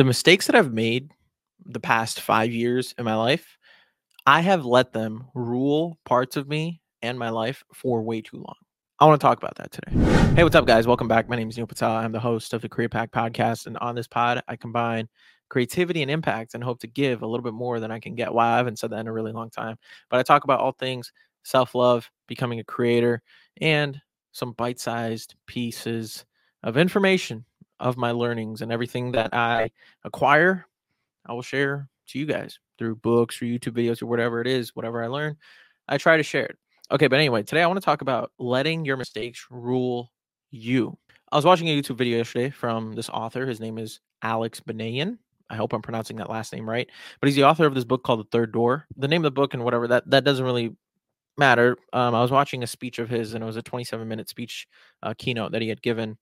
The mistakes that I've made the past five years in my life, I have let them rule parts of me and my life for way too long. I want to talk about that today. Hey, what's up, guys? Welcome back. My name is Neel Patel. I'm the host of the Create Pack podcast. And on this pod, I combine creativity and impact and hope to give a little bit more than I can get. Wow, I haven't said that in a really long time. But I talk about all things self love, becoming a creator, and some bite sized pieces of information of my learnings and everything that I acquire, I will share to you guys through books or YouTube videos or whatever it is, whatever I learn, I try to share it. Okay, but anyway, today I want to talk about letting your mistakes rule you. I was watching a YouTube video yesterday from this author. His name is Alex Banayan. I hope I'm pronouncing that last name right. But he's the author of this book called The Third Door. The name of the book and whatever that that doesn't really matter. Um, I was watching a speech of his, and it was a 27 minute speech uh, keynote that he had given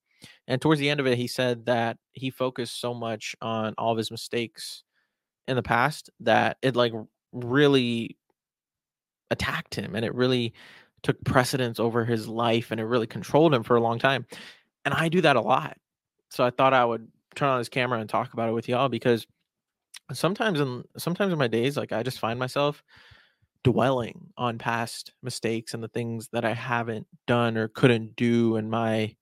and towards the end of it, he said that he focused so much on all of his mistakes in the past that it like really attacked him and it really took precedence over his life and it really controlled him for a long time. And I do that a lot. So I thought I would turn on his camera and talk about it with y'all because sometimes in sometimes in my days like I just find myself dwelling on past mistakes and the things that I haven't done or couldn't do in my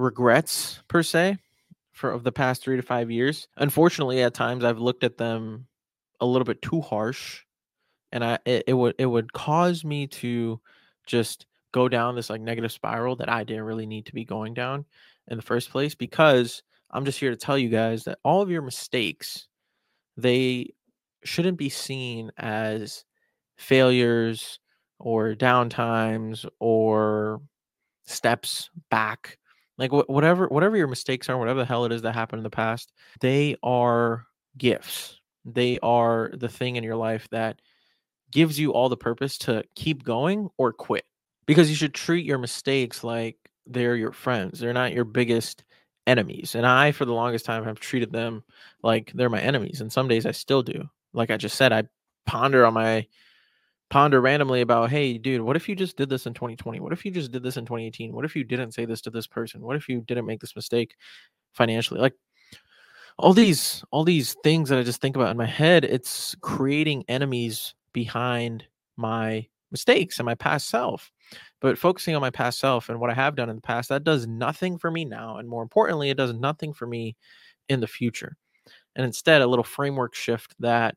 regrets per se for of the past three to five years. Unfortunately, at times I've looked at them a little bit too harsh, and I it, it would it would cause me to just go down this like negative spiral that I didn't really need to be going down in the first place because I'm just here to tell you guys that all of your mistakes they shouldn't be seen as failures or downtimes or steps back like wh- whatever whatever your mistakes are, whatever the hell it is that happened in the past, they are gifts. They are the thing in your life that gives you all the purpose to keep going or quit. Because you should treat your mistakes like they're your friends. They're not your biggest enemies. And I, for the longest time, have treated them like they're my enemies. And some days I still do. Like I just said, I ponder on my ponder randomly about, hey, dude, what if you just did this in 2020? What if you just did this in 2018? What if you didn't say this to this person? What if you didn't make this mistake financially? Like all these, all these things that I just think about in my head, it's creating enemies behind my mistakes and my past self. But focusing on my past self and what I have done in the past, that does nothing for me now. And more importantly, it does nothing for me in the future. And instead, a little framework shift that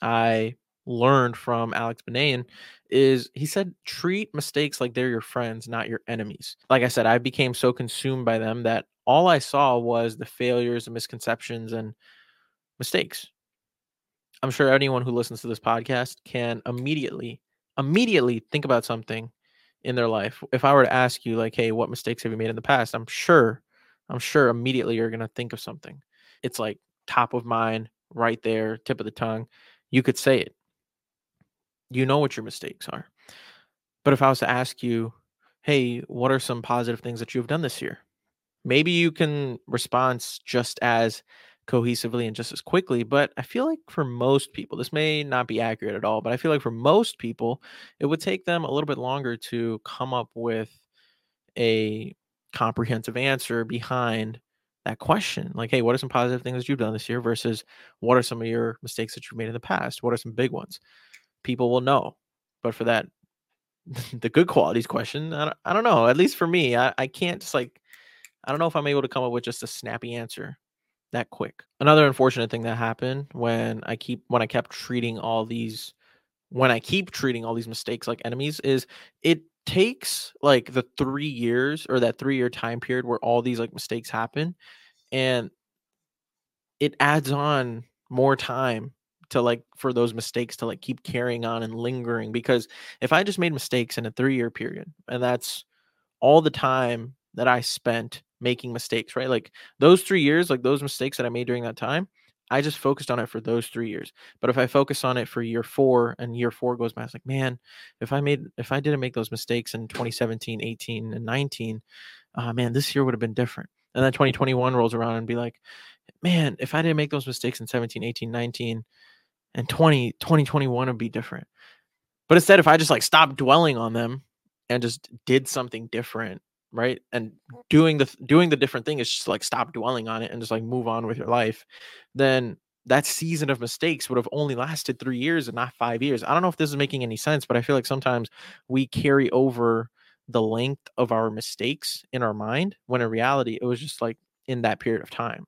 I learned from Alex Banayan is he said treat mistakes like they're your friends, not your enemies. Like I said, I became so consumed by them that all I saw was the failures and misconceptions and mistakes. I'm sure anyone who listens to this podcast can immediately immediately think about something in their life. If I were to ask you like, "Hey, what mistakes have you made in the past?" I'm sure I'm sure immediately you're going to think of something. It's like top of mind, right there, tip of the tongue. You could say it you know what your mistakes are. But if I was to ask you, hey, what are some positive things that you've done this year? Maybe you can respond just as cohesively and just as quickly. But I feel like for most people, this may not be accurate at all, but I feel like for most people, it would take them a little bit longer to come up with a comprehensive answer behind that question. Like, hey, what are some positive things that you've done this year versus what are some of your mistakes that you've made in the past? What are some big ones? People will know. But for that, the good qualities question, I don't, I don't know. At least for me, I, I can't just like, I don't know if I'm able to come up with just a snappy answer that quick. Another unfortunate thing that happened when I keep when I kept treating all these when I keep treating all these mistakes like enemies is it takes like the 3 years or that 3 year time period where all these like mistakes happen and it adds on more time to like for those mistakes to like keep carrying on and lingering because if i just made mistakes in a three year period and that's all the time that i spent making mistakes right? Like those three years like those mistakes that i made during that time i just focused on it for those three years. But if i focus on it for year four and year four goes by it's like man if i made if i didn't make those mistakes in 2017 18 and 19 uh, man this year would have been different. And then 2021 rolls around and be like man if i didn't make those mistakes in 17 18 19 and 20 2021 would be different but instead if i just like stopped dwelling on them and just did something different right? And doing the doing the different thing is just like stop dwelling on it and just like move on with your life, then that season of mistakes would have only lasted three years and not five years. I don't know if this is making any sense, but I feel like sometimes we carry over the length of our mistakes in our mind when in reality it was just like in that period of time.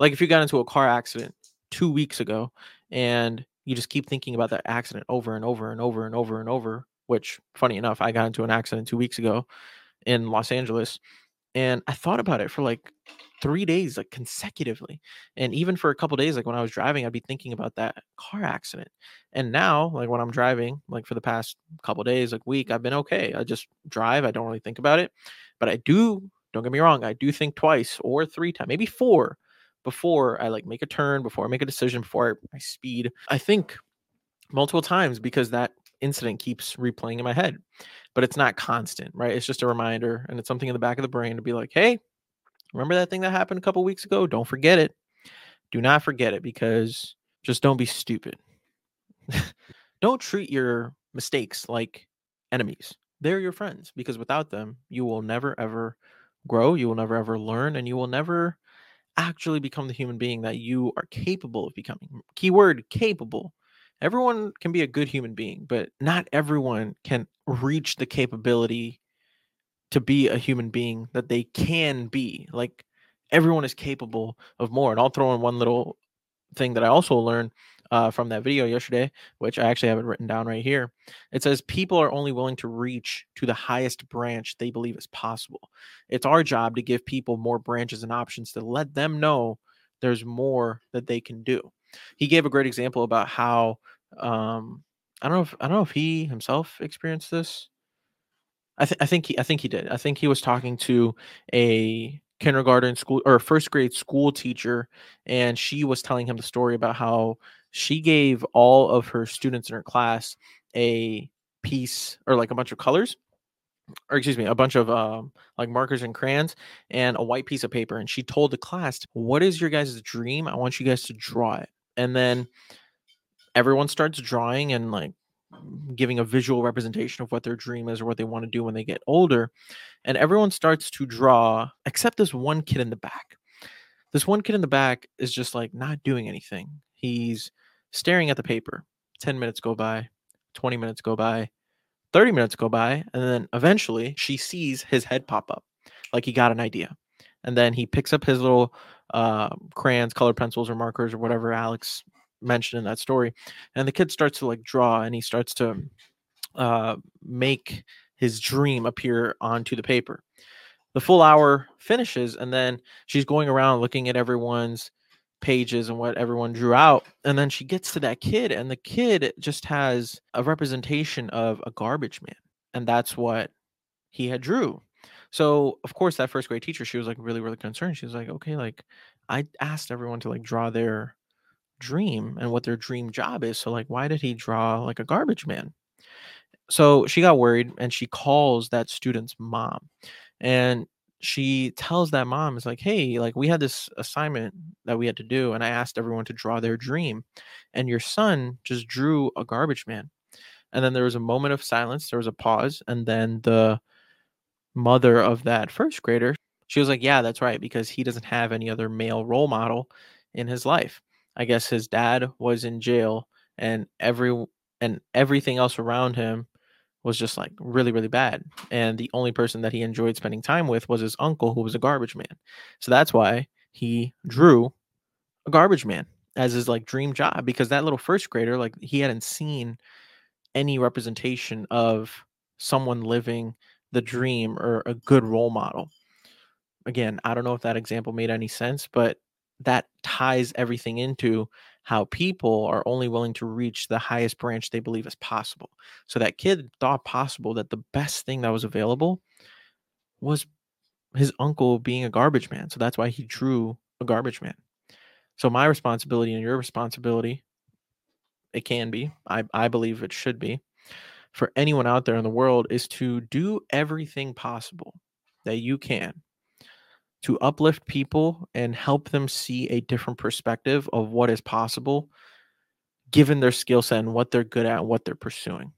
Like if you got into a car accident two weeks ago and you just keep thinking about that accident over and over and over and over and over, which funny enough, I got into an accident two weeks ago in Los Angeles. And I thought about it for like three days, like consecutively. And even for a couple days, like when I was driving, I'd be thinking about that car accident. And now, like when I'm driving, like for the past couple days, like week, I've been okay. I just drive. I don't really think about it. But I do, don't get me wrong, I do think twice or three times, maybe four before I like make a turn, before I make a decision, before I, speed. I think multiple times because that incident keeps replaying in my head but it's not constant right? It's just a reminder and it's something in the back of the brain to be like hey remember that thing that happened a couple weeks ago? Don't forget it. Do not forget it because just don't be stupid. Don't treat your mistakes like enemies. They're your friends because without them you will never ever grow you will never ever learn and you will never actually become the human being that you are capable of becoming keyword capable everyone can be a good human being, but not everyone can reach the capability to be a human being that they can be. Like everyone is capable of more. And I'll throw in one little thing that I also learned uh, from that video yesterday, which I actually have it written down right here. It says people are only willing to reach to the highest branch they believe is possible. It's our job to give people more branches and options to let them know there's more that they can do. He gave a great example about how um, I don't know if I don't know if he himself experienced this. I, th- I think he I think he did. I think he was talking to a kindergarten school or first grade school teacher, and she was telling him the story about how she gave all of her students in her class a piece or like a bunch of colors or excuse me, a bunch of um, like markers and crayons and a white piece of paper. And she told the class, What is your guys' dream? I want you guys to draw it. And then everyone starts drawing and like giving a visual representation of what their dream is or what they want to do when they get older. And everyone starts to draw, except this one kid in the back. This one kid in the back is just like not doing anything. He's staring at the paper. 10 minutes go by, 20 minutes go by, 30 minutes go by, and then eventually she sees his head pop up like he got an idea. And then he picks up his little uh, crayons, colored pencils, or markers, or whatever Alex mentioned in that story and the kid starts to like draw and he starts to uh, make his dream appear onto the paper the full hour finishes and then she's going around looking at everyone's pages and what everyone drew out and then she gets to that kid and the kid just has a representation of a garbage man and that's what he had drew so of course that first grade teacher she was like really really concerned she was like okay like i asked everyone to like draw their dream and what their dream job is. So, like, why did he draw like a garbage man? So she got worried and she calls that student's mom and she tells that mom, is like, hey, like, we had this assignment that we had to do, and I asked everyone to draw their dream, and your son just drew a garbage man. And then there was a moment of silence, there was a pause, and then the mother of that first grader, she was like, yeah, that's right, because he doesn't have any other male role model in his life. I guess his dad was in jail and every and everything else around him was just like really really bad and the only person that he enjoyed spending time with was his uncle who was a garbage man. So that's why he drew a garbage man as his like dream job because that little first grader like he hadn't seen any representation of someone living the dream or a good role model. Again i don't know if that example made any sense but that ties everything into how people are only willing to reach the highest branch they believe is possible. So that kid thought possible that the best thing that was available was his uncle being a garbage man. So that's why he drew a garbage man. So my responsibility and your responsibility, it can be, I, I believe it should be, for anyone out there in the world is to do everything possible that you can to uplift people and help them see a different perspective of what is possible given their skill set and what they're good at and what they're pursuing.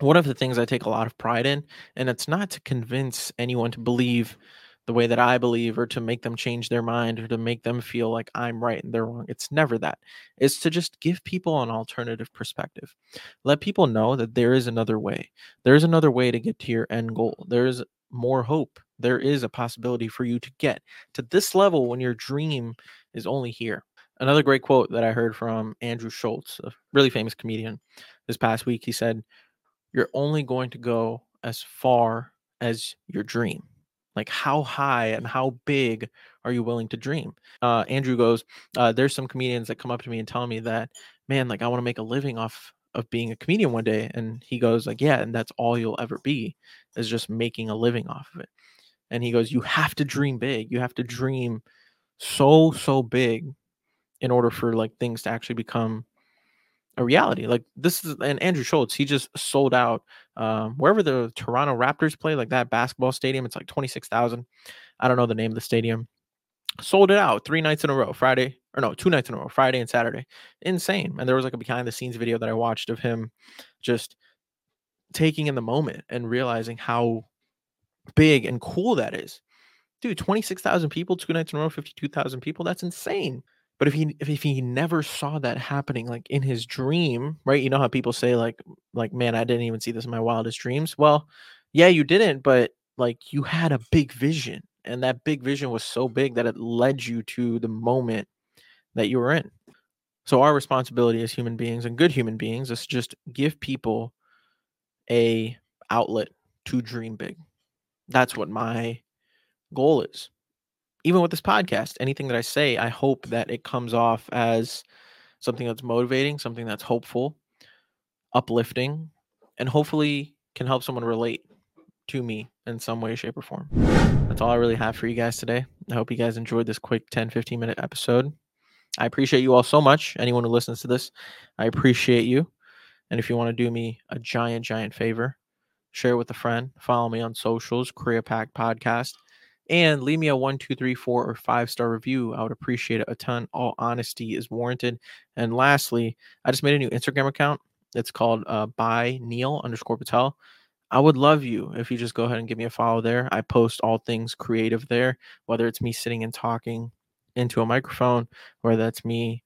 one of the things I take a lot of pride in, and it's not to convince anyone to believe the way that I believe or to make them change their mind or to make them feel like I'm right and they're wrong. It's never that. It's to just give people an alternative perspective. Let people know that there is another way. There's another way to get to your end goal. There's more hope. There is a possibility for you to get to this level when your dream is only here. Another great quote that I heard from Andrew Schulz, a really famous comedian, this past week, he said, You're only going to go as far as your dream. Like, how high and how big are you willing to dream? Uh, Andrew goes, uh, There's some comedians that come up to me and tell me that, man, like, I want to make a living off of being a comedian one day. And he goes, like, Yeah, and that's all you'll ever be is just making a living off of it. And he goes, You have to dream big. You have to dream so, so big in order for like things to actually become a reality. Like this is and Andrew Schulz he just sold out um, wherever the Toronto Raptors play, like that basketball stadium. It's like twenty six thousand. I don't know the name of the stadium. Sold it out three nights in a row, Friday or no, two nights in a row, Friday and Saturday. Insane. And there was like a behind the scenes video that I watched of him just taking in the moment and realizing how big and cool that is. Dude, 26,000 people, two nights in a row, 52,000 people. That's insane. But if he if if he never saw that happening like in his dream, right? You know how people say like like man, I didn't even see this in my wildest dreams. Well, yeah, you didn't, but like you had a big vision and that big vision was so big that it led you to the moment that you were in. So our responsibility as human beings and good human beings is just give people a outlet to dream big. That's what my goal is even with this podcast, anything that I say, I hope that it comes off as something that's motivating, something that's hopeful, uplifting, and hopefully can help someone relate to me in some way, shape, or form. That's all I really have for you guys today. I hope you guys enjoyed this quick 10, 15 minute episode. I appreciate you all so much. Anyone who listens to this, I appreciate you. And if you want to do me a giant, giant favor, share with a friend, follow me on socials, Create Pack Podcast and leave me a one, two, three, four, or five star review. I would appreciate it a ton. All honesty is warranted. And lastly, I just made a new Instagram account. It's called uh, by Neel underscore Patel. I would love you if you just go ahead and give me a follow there. I post all things creative there, whether it's me sitting and talking into a microphone, or that's me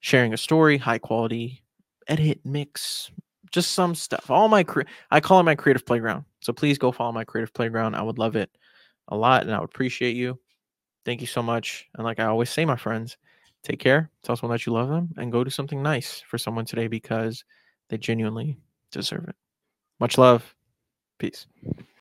sharing a story, high quality edit, mix, just some stuff. All my cre- I call it my creative playground. So please go follow my creative playground. I would love it a lot and I would appreciate you. Thank you so much. And like I always say, my friends, take care. Tell someone that you love them and go do something nice for someone today because they genuinely deserve it. Much love. Peace.